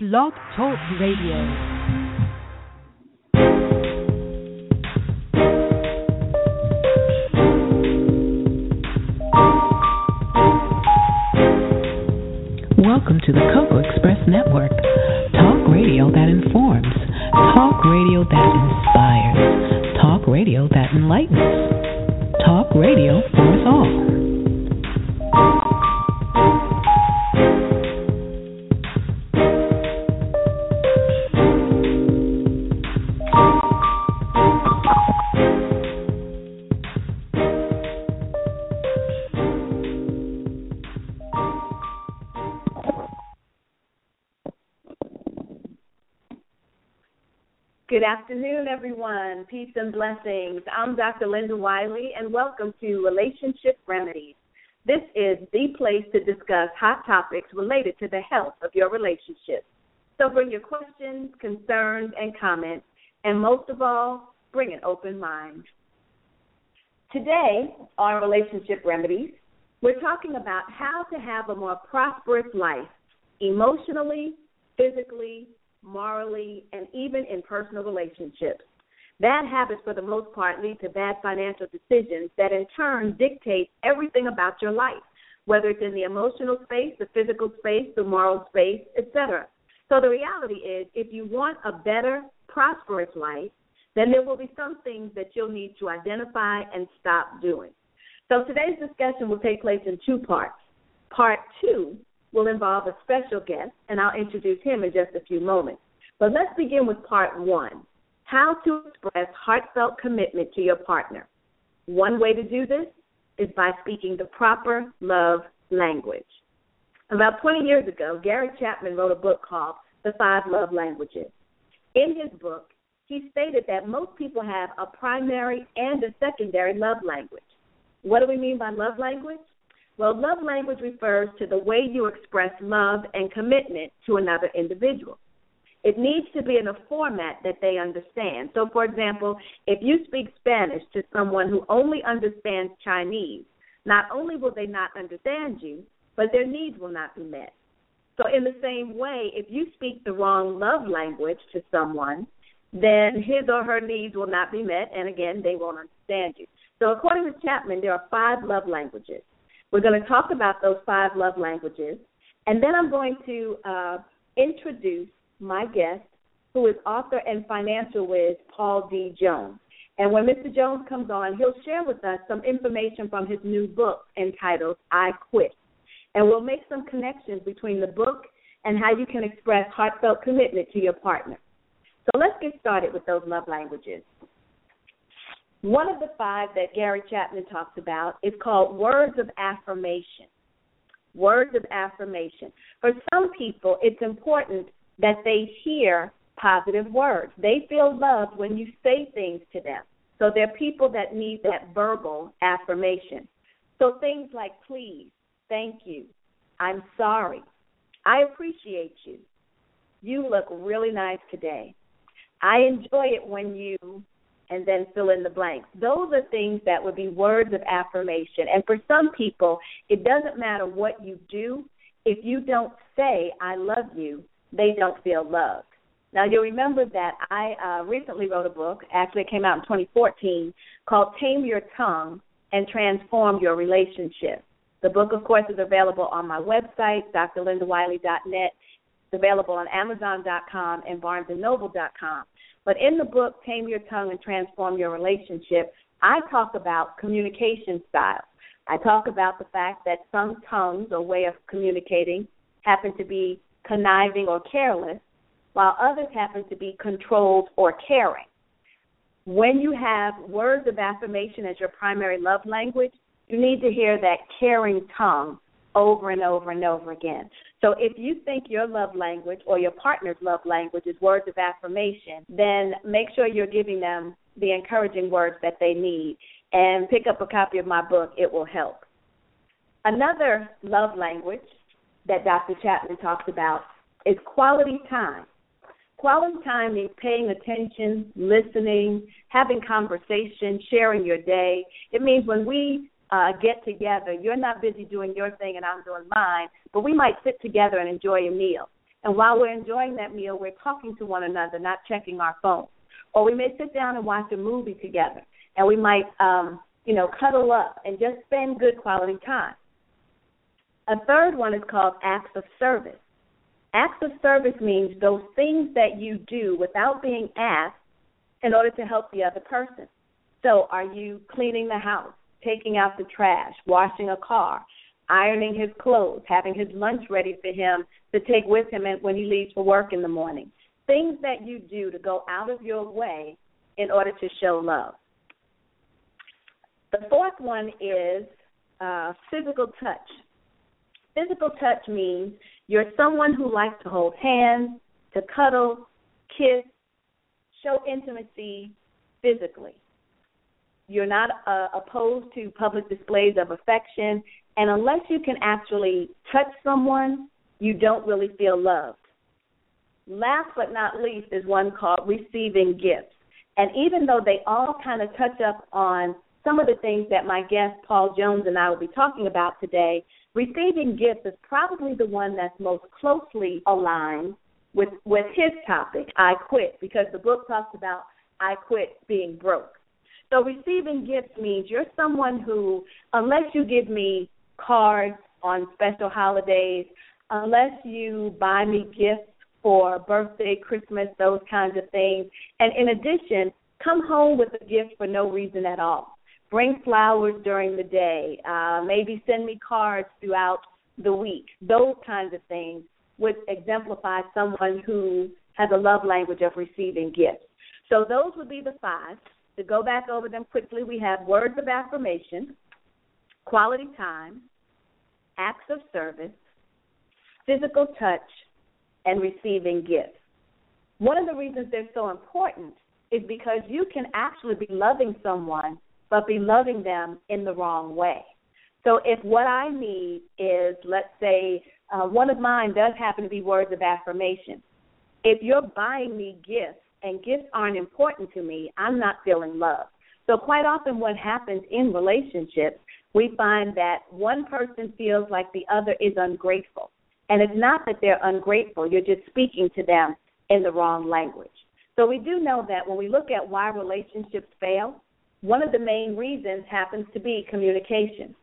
Blog Talk Radio. Welcome to the Cocoa Express Network. Talk radio that informs. Talk radio that inspires. Talk radio that enlightens. Talk radio for us all. Afternoon, everyone. Peace and blessings. I'm Dr. Linda Wiley, and welcome to Relationship Remedies. This is the place to discuss hot topics related to the health of your relationship. So bring your questions, concerns, and comments, and most of all, bring an open mind. Today, on Relationship Remedies, we're talking about how to have a more prosperous life emotionally, physically, morally, and even in personal relationships. Bad habits, for the most part, lead to bad financial decisions that in turn dictate everything about your life, whether it's in the emotional space, the physical space, the moral space, etc. So the reality is, if you want a better, prosperous life, then there will be some things that you'll need to identify and stop doing. So today's discussion will take place in two parts. Part two will involve a special guest, and I'll introduce him in just a few moments. But let's begin with part one how to express heartfelt commitment to your partner. One way to do this is by speaking the proper love language. About 20 years ago, Gary Chapman wrote a book called The Five Love Languages. In his book, he stated that most people have a primary and a secondary love language. What do we mean by love language? Well, love language refers to the way you express love and commitment to another individual. It needs to be in a format that they understand. So, for example, if you speak Spanish to someone who only understands Chinese, not only will they not understand you, but their needs will not be met. So, in the same way, if you speak the wrong love language to someone, then his or her needs will not be met, and again, they won't understand you. So, according to Chapman, there are five love languages. We're going to talk about those five love languages, and then I'm going to uh, introduce my guest, who is author and financial whiz Paul D. Jones. And when Mr. Jones comes on, he'll share with us some information from his new book entitled I Quit. And we'll make some connections between the book and how you can express heartfelt commitment to your partner. So let's get started with those love languages. One of the five that Gary Chapman talks about is called words of affirmation. Words of affirmation. For some people, it's important that they hear positive words. They feel loved when you say things to them. So there are people that need that verbal affirmation. So things like please, thank you, I'm sorry, I appreciate you, you look really nice today, I enjoy it when you and then fill in the blanks. Those are things that would be words of affirmation. And for some people, it doesn't matter what you do. If you don't say, I love you, they don't feel loved. Now, you'll remember that I uh, recently wrote a book, actually, it came out in 2014, called Tame Your Tongue and Transform Your Relationship. The book, of course, is available on my website, drlindawiley.net. It's available on Amazon.com and BarnesandNoble.com. But in the book, Tame Your Tongue and Transform Your Relationship, I talk about communication styles. I talk about the fact that some tongues or way of communicating happen to be conniving or careless, while others happen to be controlled or caring. When you have words of affirmation as your primary love language, you need to hear that caring tongue over and over and over again. So if you think your love language or your partner's love language is words of affirmation, then make sure you're giving them the encouraging words that they need and pick up a copy of my book. It will help. Another love language that Dr. Chapman talks about is quality time. Quality time means paying attention, listening, having conversation, sharing your day. It means when we uh, get together. You're not busy doing your thing and I'm doing mine, but we might sit together and enjoy a meal. And while we're enjoying that meal, we're talking to one another, not checking our phones. Or we may sit down and watch a movie together, and we might, um, you know, cuddle up and just spend good quality time. A third one is called acts of service. Acts of service means those things that you do without being asked in order to help the other person. So, are you cleaning the house, taking out the trash, washing a car, ironing his clothes, having his lunch ready for him to take with him when he leaves for work in the morning? Things that you do to go out of your way in order to show love. The fourth one is uh, physical touch. Physical touch means you're someone who likes to hold hands, to cuddle, kiss, show intimacy physically. You're not uh, opposed to public displays of affection, and unless you can actually touch someone, you don't really feel loved. Last but not least is one called receiving gifts. And even though they all kind of touch up on some of the things that my guest Paul Jones and I will be talking about today, receiving gifts is probably the one that's most closely aligned with with his topic, I quit, because the book talks about I quit being broke. So receiving gifts means you're someone who, unless you give me cards on special holidays, unless you buy me gifts for birthday, Christmas, those kinds of things, and in addition, come home with a gift for no reason at all bring flowers during the day, uh, maybe send me cards throughout the week. Those kinds of things would exemplify someone who has a love language of receiving gifts. So those would be the five. To go back over them quickly, we have words of affirmation, quality time, acts of service, physical touch, and receiving gifts. One of the reasons they're so important is because you can actually be loving someone but be loving them in the wrong way. So if what I need is, let's say, uh, one of mine does happen to be words of affirmation. If you're buying me gifts and gifts aren't important to me, I'm not feeling love. So quite often what happens in relationships, we find that one person feels like the other is ungrateful. And it's not that they're ungrateful, you're just speaking to them in the wrong language. So we do know that when we look at why relationships fail, one of the main reasons happens to be communication.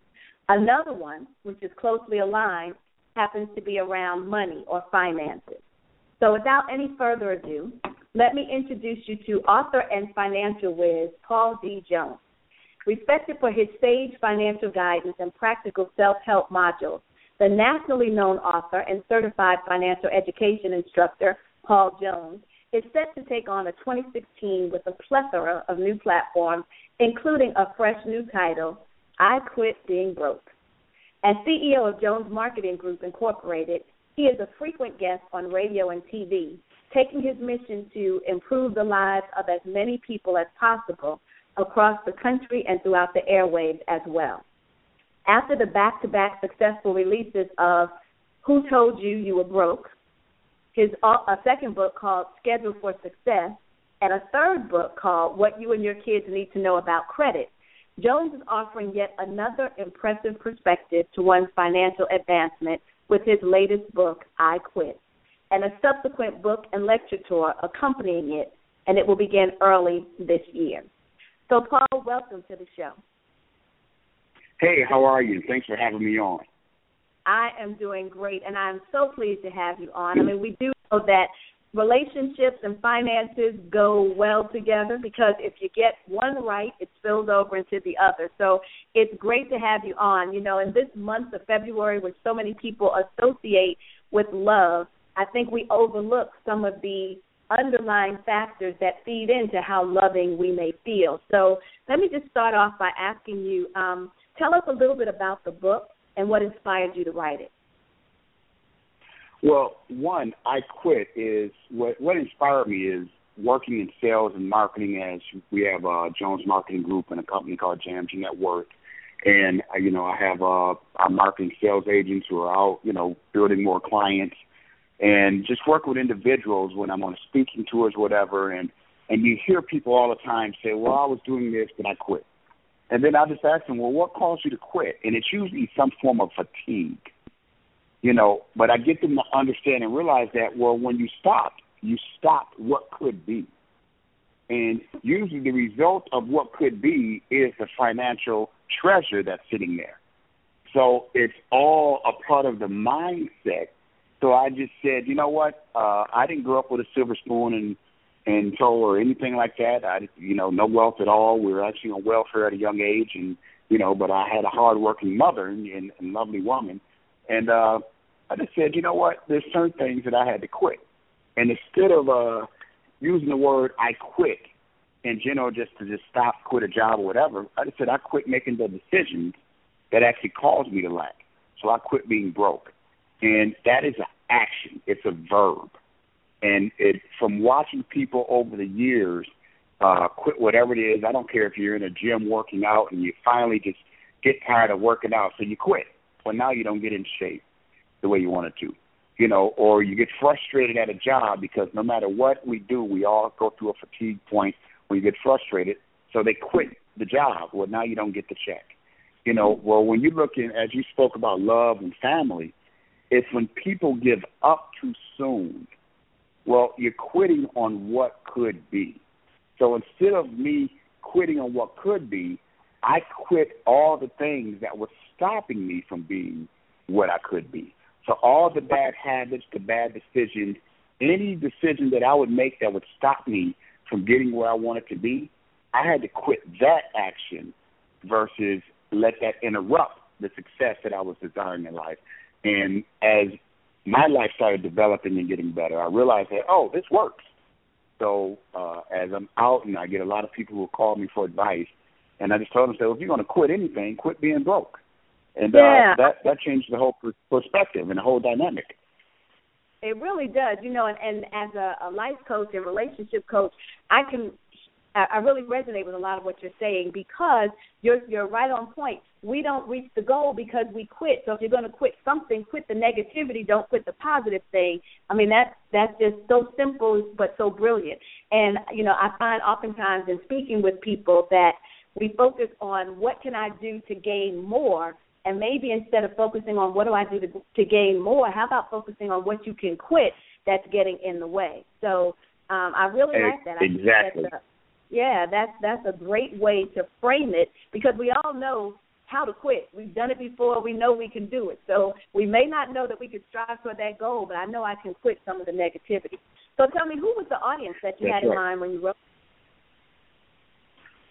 Another one, which is closely aligned, happens to be around money or finances. So, without any further ado, let me introduce you to author and financial whiz Paul D. Jones. Respected for his sage financial guidance and practical self help modules, the nationally known author and certified financial education instructor, Paul Jones, is set to take on a 2016 with a plethora of new platforms including a fresh new title, I Quit Being Broke. As CEO of Jones Marketing Group Incorporated, he is a frequent guest on radio and TV, taking his mission to improve the lives of as many people as possible across the country and throughout the airwaves as well. After the back to back successful releases of Who Told You You Were Broke, his a second book called Schedule for Success, and a third book called What You and Your Kids Need to Know About Credit. Jones is offering yet another impressive perspective to one's financial advancement with his latest book, I Quit, and a subsequent book and lecture tour accompanying it, and it will begin early this year. So, Paul, welcome to the show. Hey, how are you? Thanks for having me on. I am doing great, and I'm so pleased to have you on. I mean, we do know that relationships and finances go well together because if you get one right, it spills over into the other. So it's great to have you on. You know, in this month of February, which so many people associate with love, I think we overlook some of the underlying factors that feed into how loving we may feel. So let me just start off by asking you um, tell us a little bit about the book and what inspired you to write it. Well, one, I quit is what what inspired me is working in sales and marketing as we have a Jones Marketing Group and a company called JMG Network. And uh, you know, I have our marketing sales agents who are out, you know, building more clients, and just work with individuals when I'm on speaking tours, whatever. And and you hear people all the time say, "Well, I was doing this, but I quit." And then I just ask them, "Well, what caused you to quit?" And it's usually some form of fatigue You know, but I get them to understand and realize that well, when you stop, you stop what could be. And usually the result of what could be is the financial treasure that's sitting there. So it's all a part of the mindset. So I just said, you know what? Uh, I didn't grow up with a silver spoon and and so or anything like that. I, you know, no wealth at all. We were actually on welfare at a young age, and you know, but I had a hardworking mother and, and, and lovely woman, and uh, I just said, you know what? There's certain things that I had to quit, and instead of uh, using the word "I quit" in general, just to just stop, quit a job or whatever, I just said I quit making the decisions that actually caused me to lack. So I quit being broke, and that is an action. It's a verb, and it from watching people over the years uh, quit whatever it is. I don't care if you're in a gym working out and you finally just get tired of working out, so you quit. Well, now you don't get in shape the way you wanted to, you know, or you get frustrated at a job because no matter what we do, we all go through a fatigue point where you get frustrated. So they quit the job. Well, now you don't get the check. You know, well, when you look in, as you spoke about love and family, it's when people give up too soon. Well, you're quitting on what could be. So instead of me quitting on what could be, I quit all the things that were stopping me from being what I could be. So all the bad habits, the bad decisions, any decision that I would make that would stop me from getting where I wanted to be, I had to quit that action versus let that interrupt the success that I was desiring in life. And as my life started developing and getting better, I realized that, oh, this works. So uh, as I'm out and I get a lot of people who call me for advice, and I just told them, so if you're going to quit anything, quit being broke. And uh, yeah. uh, that that changed the whole perspective and the whole dynamic. It really does, you know. And, and as a, a life coach and relationship coach, I can I really resonate with a lot of what you're saying because you're you're right on point. We don't reach the goal because we quit. So if you're going to quit something, quit the negativity. Don't quit the positive thing. I mean that's that's just so simple but so brilliant. And you know I find oftentimes in speaking with people that we focus on what can I do to gain more, and maybe instead of focusing on what do I do to, to gain more, how about focusing on what you can quit that's getting in the way. So um, I really like that. I exactly. That's a, yeah, that's that's a great way to frame it because we all know how to quit. We've done it before. We know we can do it. So we may not know that we could strive for that goal, but I know I can quit some of the negativity. So tell me, who was the audience that you that's had right. in mind when you wrote?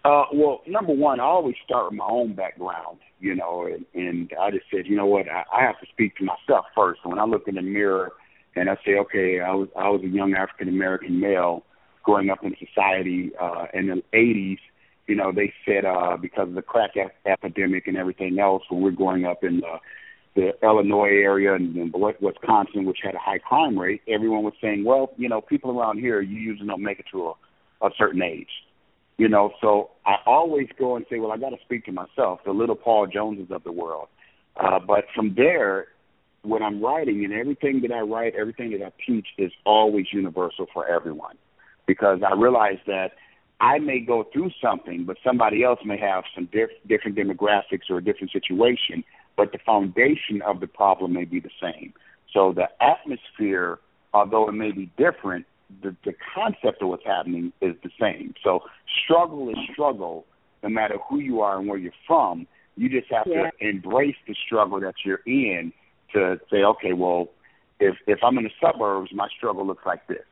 Uh, well, number one, I always start with my own background, you know, and, and I just said, you know what, I, I have to speak to myself first. So when I look in the mirror and I say, okay, I was I was a young African American male growing up in society uh, in the 80s, you know, they said uh, because of the crack ep- epidemic and everything else, when we're growing up in the, the Illinois area and, and Wisconsin, which had a high crime rate, everyone was saying, well, you know, people around here, you usually don't make it to a, a certain age. You know, so I always go and say, well, I got to speak to myself, the little Paul Joneses of the world. Uh, but from there, when I'm writing and everything that I write, everything that I teach is always universal for everyone because I realize that I may go through something, but somebody else may have some diff- different demographics or a different situation, but the foundation of the problem may be the same. So the atmosphere, although it may be different, the, the concept of what's happening is the same. So struggle is struggle, no matter who you are and where you're from. You just have Yeah. to embrace the struggle that you're in to say, okay, well, if if I'm in the suburbs, my struggle looks like this.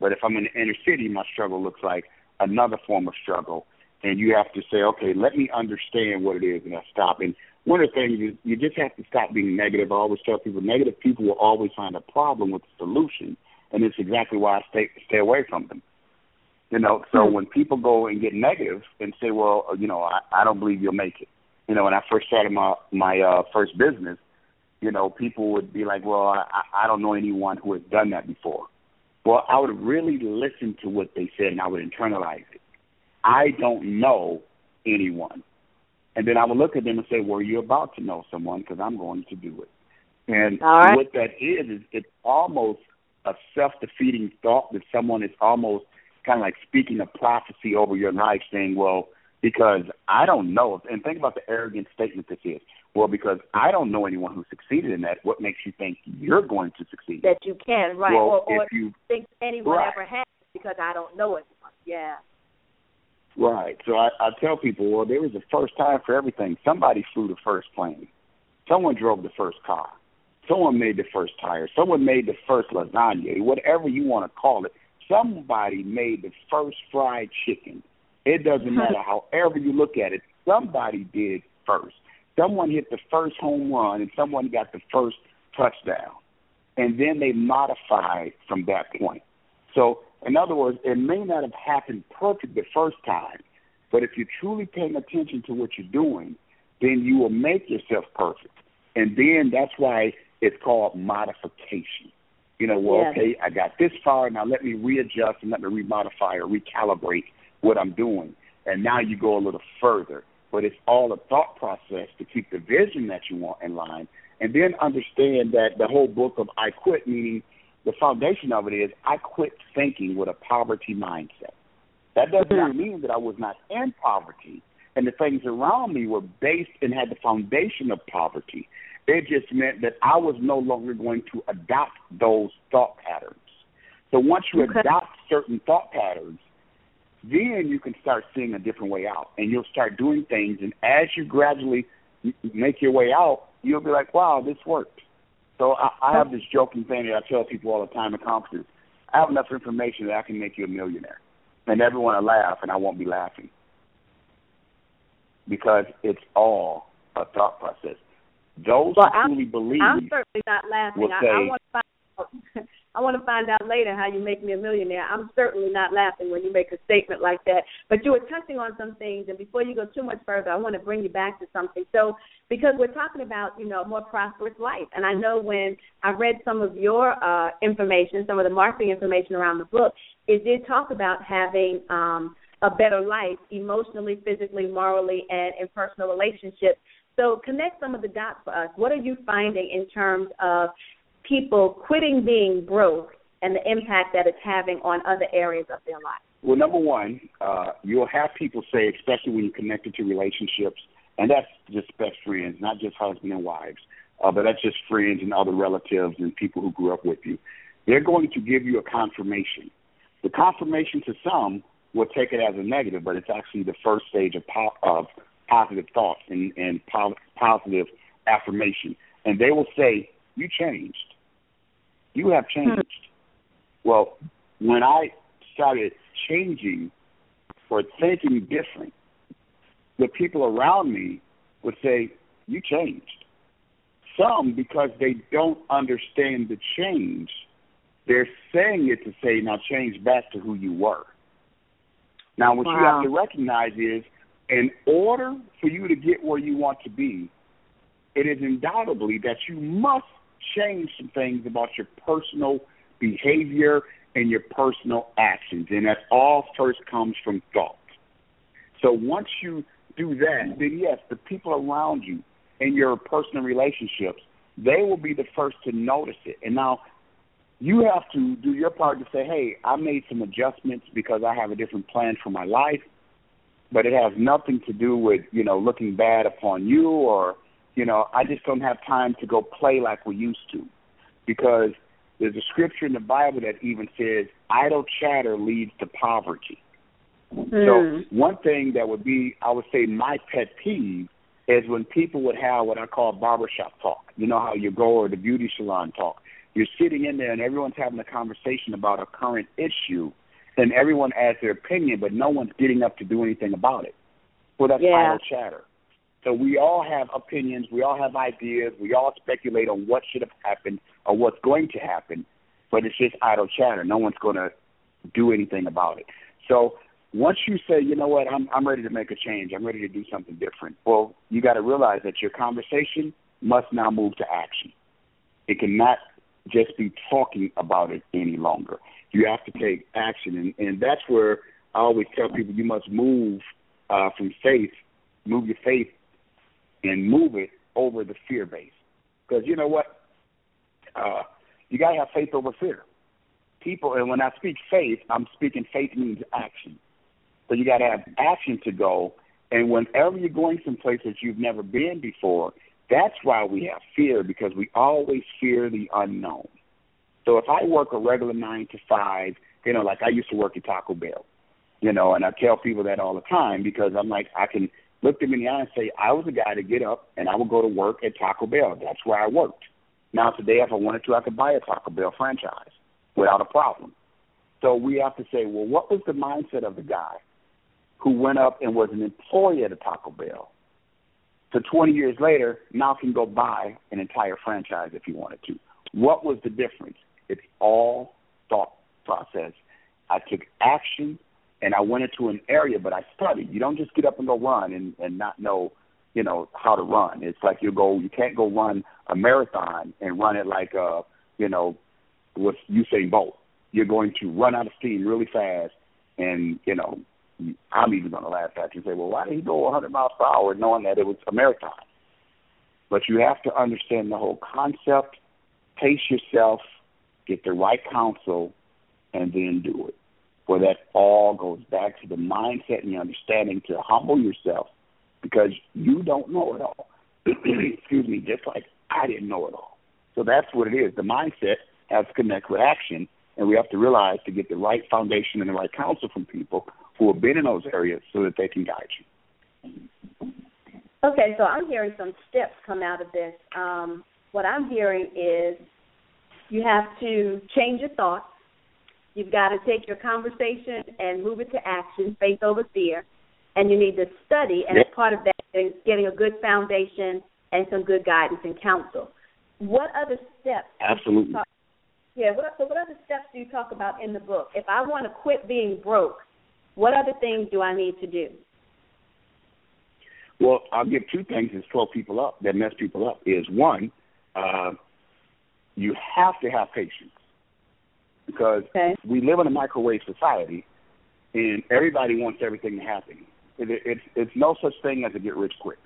But if I'm in the inner city, my struggle looks like another form of struggle. And you have to say, okay, let me understand what it is, and I stop. And one of the things is you just have to stop being negative. I always tell people, negative people will always find a problem with the solution, and it's exactly why I stay stay away from them. You know, so Hmm. when people go and get negative and say, well, you know, I, I don't believe you'll make it. You know, when I first started my my uh, first business, you know, people would be like, well, I, I don't know anyone who has done that before. Well, I would really listen to what they said and I would internalize it. I don't know anyone. And then I would look at them and say, well, you're about to know someone because I'm going to do it. And right. what that is, is it's almost a self-defeating thought that someone is almost kind of like speaking a prophecy over your life saying, well, because I don't know. And think about the arrogant statement this is. Well, because I don't know anyone who succeeded in that. What makes you think you're going to succeed? That you can, right? Well, or, or if you think anyone right. ever has because I don't know anyone. Yeah. Right. So I, I tell people, well, there was a first time for everything. Somebody flew the first plane. Someone drove the first car. Someone made the first tire. Someone made the first lasagna. Whatever you want to call it. Somebody made the first fried chicken. It doesn't matter however you look at it. Somebody did first. Someone hit the first home run and someone got the first touchdown. And then they modified from that point. So in other words, it may not have happened perfect the first time, but if you're truly paying attention to what you're doing, then you will make yourself perfect. And then that's why it's called modification. You know, well, Yeah. okay, I got this far, now let me readjust and let me remodify or recalibrate what I'm doing. And now you go a little further. But it's all a thought process to keep the vision that you want in line. And then understand that the whole book of I Quit, meaning the foundation of it is I quit thinking with a poverty mindset. That does not mean that I was not in poverty and the things around me were based and had the foundation of poverty. It just meant that I was no longer going to adopt those thought patterns. So once you Okay. adopt certain thought patterns, then you can start seeing a different way out and you'll start doing things and as you gradually make your way out, you'll be like, wow, this worked. So I, I have this joking thing that I tell people all the time at conferences. I have enough information that I can make you a millionaire. And everyone will laugh and I won't be laughing. Because it's all a thought process. Those Well, who I'm- truly believe I'm certainly not laughing. will I, say- I want to find out. I want to find out later how you make me a millionaire. I'm certainly not laughing when you make a statement like that. But you were touching on some things, and before you go too much further, I want to bring you back to something. So, because we're talking about you know a more prosperous life, and I know when I read some of your uh, information, some of the marketing information around the book, it did talk about having um, a better life emotionally, physically, morally, and in personal relationships. So connect some of the dots for us. What are you finding in terms of people quitting being broke and the impact that it's having on other areas of their life? Well, number one, uh, you'll have people say, especially when you're connected to relationships, and that's just best friends, not just husband and wives, uh, but that's just friends and other relatives and people who grew up with you. They're going to give you a confirmation. The confirmation to some will take it as a negative, but it's actually the first stage of, po- of positive thoughts and, and po- positive affirmation. And they will say, You changed. You have changed. Well, when I started changing or thinking different, the people around me would say, You changed. Some, because they don't understand the change, they're saying it to say, Now change back to who you were. Now, what you have to recognize is, in order for you to get where you want to be, it is undoubtedly that you must change some things about your personal behavior and your personal actions. And that all first comes from thought. So once you do that, then yes, the people around you and your personal relationships, they will be the first to notice it. And now you have to do your part to say, hey, I made some adjustments because I have a different plan for my life, but it has nothing to do with, you know, looking bad upon you or, you know, I just don't have time to go play like we used to. Because there's a scripture in the Bible that even says idle chatter leads to poverty. So hmm. one thing that would be, I would say, my pet peeve is when people would have what I call barbershop talk. You know how you go or the beauty salon talk. You're sitting in there and everyone's having a conversation about a current issue, and everyone adds their opinion, but no one's getting up to do anything about it. Well, that's Yeah. idle chatter. So we all have opinions, we all have ideas, we all speculate on what should have happened or what's going to happen, but it's just idle chatter. No one's going to do anything about it. So once you say, you know what, I'm I'm ready to make a change, I'm ready to do something different. Well, you got to realize that your conversation must now move to action. It cannot just be talking about it any longer. You have to take action, and, and that's where I always tell people you must move uh, from faith, move your faith, and move it over the fear base. Because you know what, uh, you got to have faith over fear. People, and when I speak faith, I'm speaking faith means action. So you got to have action to go. And whenever you're going someplace that you've never been before, That's why we have fear because we always fear the unknown. So if I work a regular nine to five, you know, like I used to work at Taco Bell, you know, and I tell people that all the time because I'm like, I can look him in the eye and say, I was a guy to get up and I would go to work at Taco Bell. That's where I worked. Now today, if I wanted to, I could buy a Taco Bell franchise without a problem. So we have to say, well, what was the mindset of the guy who went up and was an employee at a Taco Bell? So 20 years later, now can go buy an entire franchise if he wanted to. What was the difference? It's all thought process. I took action and I went into an area, but I studied. You don't just get up and go run and, and not know, you know, how to run. It's like you go, you can't go run a marathon and run it like, uh, you know, with Usain Bolt. You're going to run out of steam really fast, and you know, I'm even going to laugh at you and say, well, why did he go 100 miles per hour knowing that it was a marathon? But you have to understand the whole concept, pace yourself, get the right counsel, and then do it. Where that all goes back to the mindset and the understanding to humble yourself because you don't know it all. Excuse me, just like I didn't know it all. So that's what it is. The mindset has to connect with action, and we have to realize to get the right foundation and the right counsel from people who have been in those areas so that they can guide you. Okay, so I'm hearing some steps come out of this. Um, what I'm hearing is you have to change your thoughts You've got to take your conversation and move it to action, faith over fear. And you need to study, and yep. as part of that is getting a good foundation and some good guidance and counsel. What other steps? Absolutely. Talk, yeah. What, so, what other steps do you talk about in the book? If I want to quit being broke, what other things do I need to do? Well, I'll give two things that slow people up, that mess people up. Is one, uh, you have to have patience because okay. we live in a microwave society, and everybody wants everything to happen. It, it, it's it's no such thing as a get rich quick,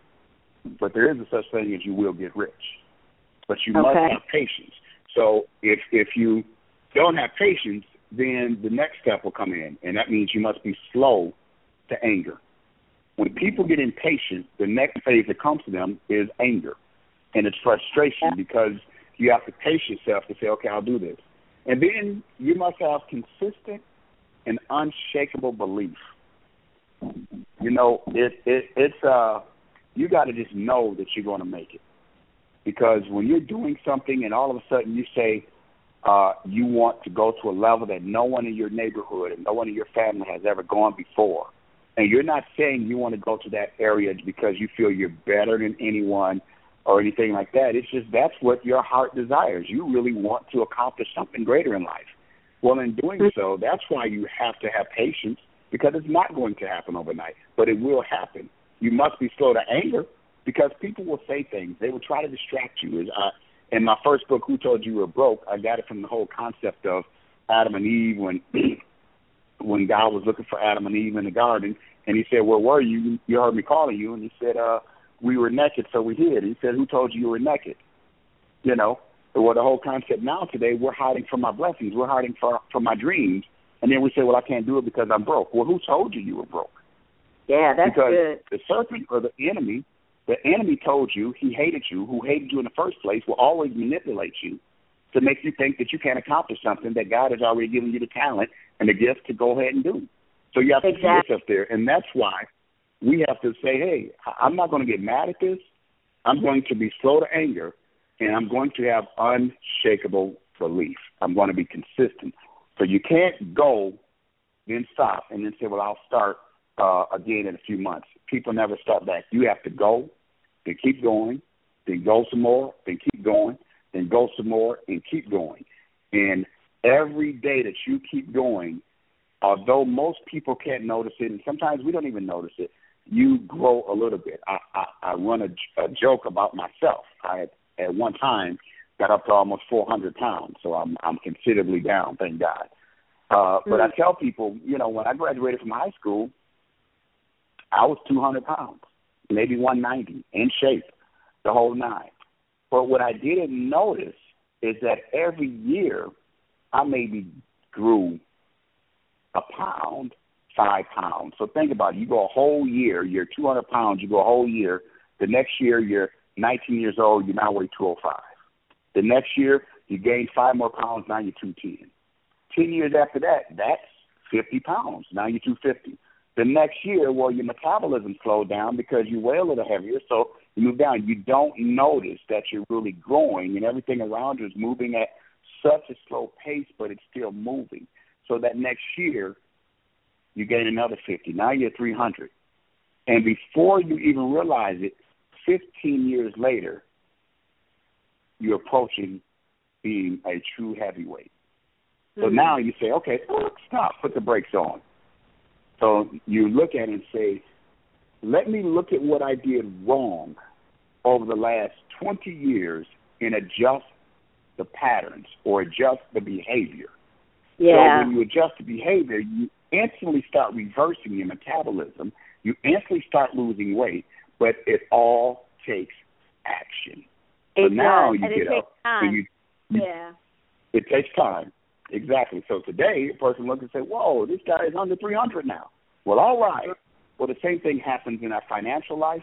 but there is a such thing as you will get rich. But you okay. must have patience. So if if you don't have patience, then the next step will come in, and that means you must be slow to anger. When people get impatient, the next phase that comes to them is anger, and it's frustration because you have to pace yourself to say, okay, I'll do this. And then you must have consistent and unshakable belief. You know, it, it it's uh you got to just know that you're going to make it. Because when you're doing something and all of a sudden you say uh you want to go to a level that no one in your neighborhood and no one in your family has ever gone before, and you're not saying you want to go to that area because you feel you're better than anyone or anything like that. It's just that's what your heart desires. You really want to accomplish something greater in life. Well, in doing mm-hmm. so, that's why you have to have patience because it's not going to happen overnight, but it will happen. You must be slow to anger because people will say things. They will try to distract you. Uh, in my first book, Who Told You You Were Broke, I got it from the whole concept of Adam and Eve when when God was looking for Adam and Eve in the garden, and he said, "Where were you? You heard me calling you." And he said, "Uh, we were naked, so we hid. He said, Who told you you were naked? You know, well, the whole concept now today, we're hiding from our blessings, we're hiding from, from my dreams. And then we say, Well, I can't do it because I'm broke. Well, who told you you were broke? Yeah, that's good. because good. The serpent or the enemy, the enemy told you he hated you, who hated you in the first place, will always manipulate you to make you think that you can't accomplish something that God has already given you the talent and the gift to go ahead and do. So you have to exactly. see yourself there. And that's why we have to say, hey, I'm not going to get mad at this. I'm going to be slow to anger, and I'm going to have unshakable belief. I'm going to be consistent. So you can't go, then stop, and then say, well, I'll start uh, again in a few months. People never start back. You have to go, then keep going, then go some more, then keep going, then go some more, and keep going. And every day that you keep going, although most people can't notice it, and sometimes we don't even notice it, you grow a little bit. I I, I run a, a joke about myself. I at one time got up to almost 400 pounds, so I'm I'm considerably down, thank God. Uh, but I mm. tell people, you know, when I graduated from high school, I was 200 pounds, maybe 190, in shape, the whole nine. But what I didn't notice is that every year I maybe grew a pound five pounds. So think about it. You go a whole year, you're 200 pounds, you go a whole year. The next year, you're 19 years old, you now weigh 205. The next year, you gain five more pounds, now you're 210. 10 years after that, that's 50 pounds, now you're 250. The next year, well, your metabolism slowed down because you weigh a little heavier, so you move down. You don't notice that you're really growing, and everything around you is moving at such a slow pace, but it's still moving. So that next year, you gain another 50. Now you're 300. And before you even realize it, 15 years later, you're approaching being a true heavyweight. So mm-hmm. now you say, okay, stop, put the brakes on. So you look at it and say, let me look at what I did wrong over the last 20 years and adjust the patterns or adjust the behavior. Yeah. So when you adjust the behavior, you instantly start reversing your metabolism. You instantly start losing weight, but it all takes action. It so now you get up. You, you, yeah. It takes time. Exactly. So today, a person looks and say, "Whoa, this guy is under 300 now." Well, all right. Well, the same thing happens in our financial life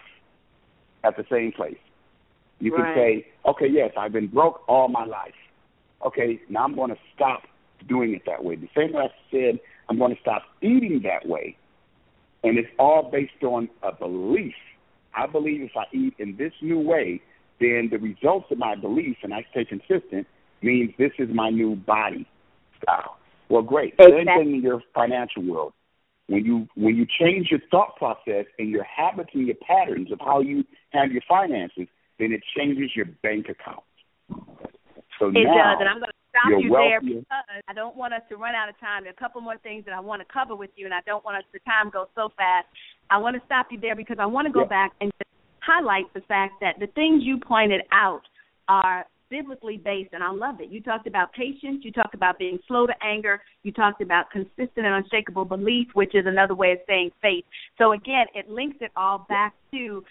at the same place. You right. can say, "Okay, yes, I've been broke all my life. Okay, now I'm going to stop doing it that way." The same way I said, I'm going to stop eating that way, and it's all based on a belief. I believe if I eat in this new way, then the results of my belief, and I stay consistent, means this is my new body style. Well, great. Exactly. Same thing in your financial world. When you when you change your thought process and your habits and your patterns of how you handle your finances, then it changes your bank account. So it now, does, and I'm going to stop you're you wealthier. there because I don't want us to run out of time. There are a couple more things that I want to cover with you, and I don't want us the time go so fast. I want to stop you there because I want to go Yeah. back and just highlight the fact that the things you pointed out are biblically based, and I love it. You talked about patience. You talked about being slow to anger. You talked about consistent and unshakable belief, which is another way of saying faith. So again, it links it all back to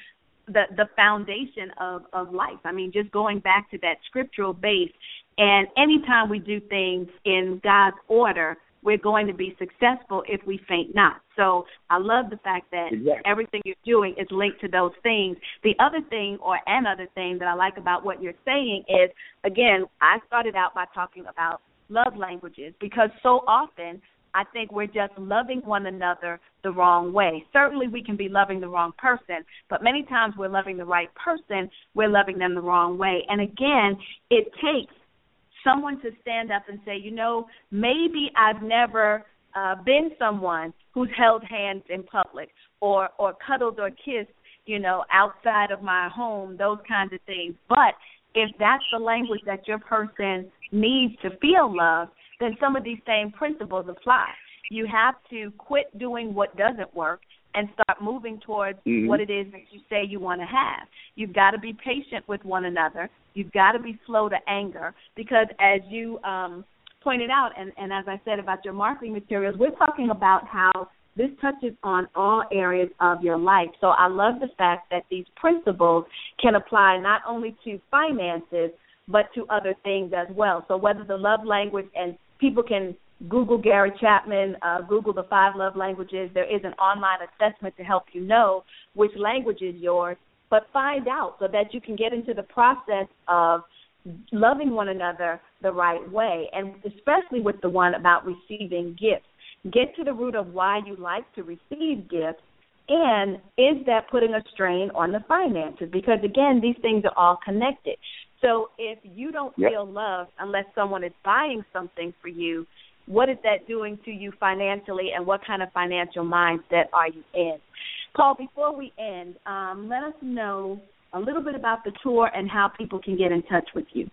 the the foundation of of life. I mean, just going back to that scriptural base. And anytime we do things in God's order, we're going to be successful if we faint not. So I love the fact that Exactly. everything you're doing is linked to those things. The other thing, or another thing that I like about what you're saying is, again, I started out by talking about love languages because so often I think we're just loving one another the wrong way. Certainly, we can be loving the wrong person, but many times we're loving the right person, we're loving them the wrong way. And again, it takes someone to stand up and say, you know, maybe I've never uh, been someone who's held hands in public or or cuddled or kissed, you know, outside of my home, those kinds of things. But if that's the language that your person needs to feel love, then some of these same principles apply. You have to quit doing what doesn't work and start moving towards Mhm. what it is that you say you want to have. You've got to be patient with one another. You've got to be slow to anger because, as you um, pointed out, and, and as I said about your marketing materials, we're talking about how this touches on all areas of your life. So I love the fact that these principles can apply not only to finances, but to other things as well. So whether the love language and people can Google Gary Chapman, uh, Google the five love languages. There is an online assessment to help you know which language is yours, but find out so that you can get into the process of loving one another the right way, and especially with the one about receiving gifts. Get to the root of why you like to receive gifts, and is that putting a strain on the finances? Because again, these things are all connected. So if you don't Yep. feel loved unless someone is buying something for you, what is that doing to you financially, and what kind of financial mindset are you in? Paul, before we end, um, let us know a little bit about the tour and how people can get in touch with you.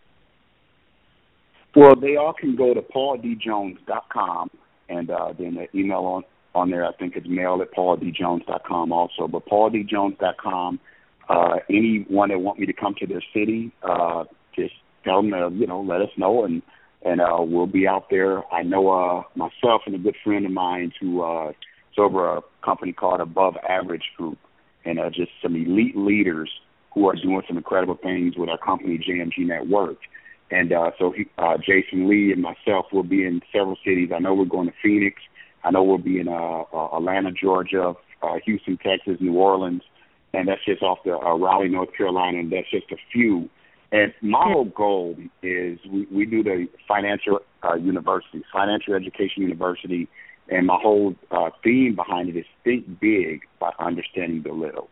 Well, they all can go to pauldjones.com and uh, then the email on on there. I think it's mail at pauldjones.com also. But pauldjones.com. Uh, anyone that want me to come to their city, uh, just tell them to you know let us know and and uh, we'll be out there. I know uh, myself and a good friend of mine who uh, over a company called Above Average Group, and uh, just some elite leaders who are doing some incredible things with our company JMG Network. And uh, so he, uh, Jason Lee and myself will be in several cities. I know we're going to Phoenix. I know we'll be in uh, uh, Atlanta, Georgia, uh, Houston, Texas, New Orleans, and that's just off the uh, Raleigh, North Carolina, and that's just a few. And my whole goal is we, we do the financial uh, university, financial education university, and my whole uh, theme behind it is think big by understanding the little.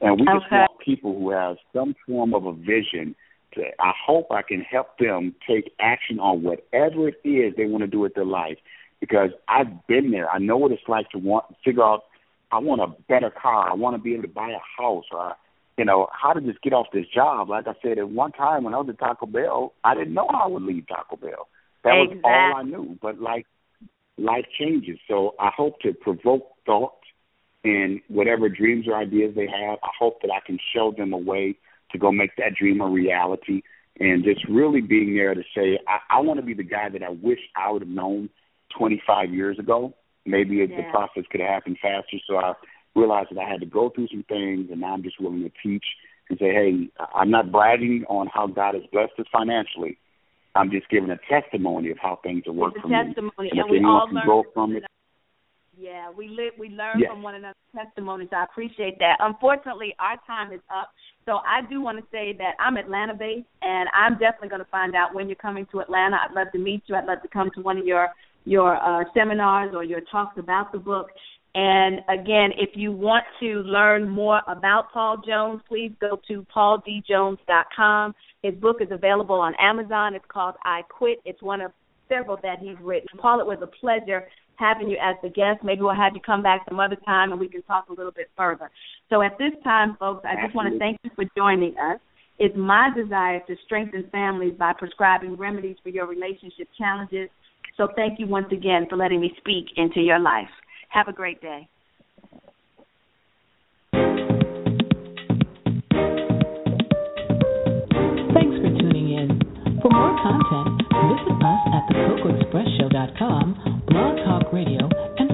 And we just want people who have some form of a vision to, I hope I can help them take action on whatever it is they want to do with their life. Because I've been there. I know what it's like to want figure out I want a better car. I want to be able to buy a house or you know, how to just get off this job. Like I said, at one time when I was at Taco Bell, I didn't know how I would leave Taco Bell. That exactly. was all I knew. But like life changes. So I hope to provoke thought and whatever dreams or ideas they have, I hope that I can show them a way to go make that dream a reality and just really being there to say, I, I want to be the guy that I wish I would have known 25 years ago. Maybe yeah. the process could have happened faster. So I realized that I had to go through some things, and now I'm just willing to teach and say, hey, I'm not bragging on how God has blessed us financially. I'm just giving a testimony of how things have worked for me. And, and we all learn grow from it. Yeah, we live, we learn yes. from one another's testimonies. I appreciate that. Unfortunately, our time is up. So I do want to say that I'm Atlanta based, and I'm definitely going to find out when you're coming to Atlanta. I'd love to meet you. I'd love to come to one of your your uh, seminars or your talks about the book. And again, if you want to learn more about Paul Jones, please go to pauldjones.com. His book is available on Amazon. It's called I Quit. It's one of several that he's written. Paul, it was a pleasure having you as the guest. Maybe we'll have you come back some other time and we can talk a little bit further. So at this time, folks, I just want to thank you for joining us. It's my desire to strengthen families by prescribing remedies for your relationship challenges. So thank you once again for letting me speak into your life. Have a great day. Thanks for tuning in. For more content, visit us at thecocoexpressshow.com, Blog Talk Radio, and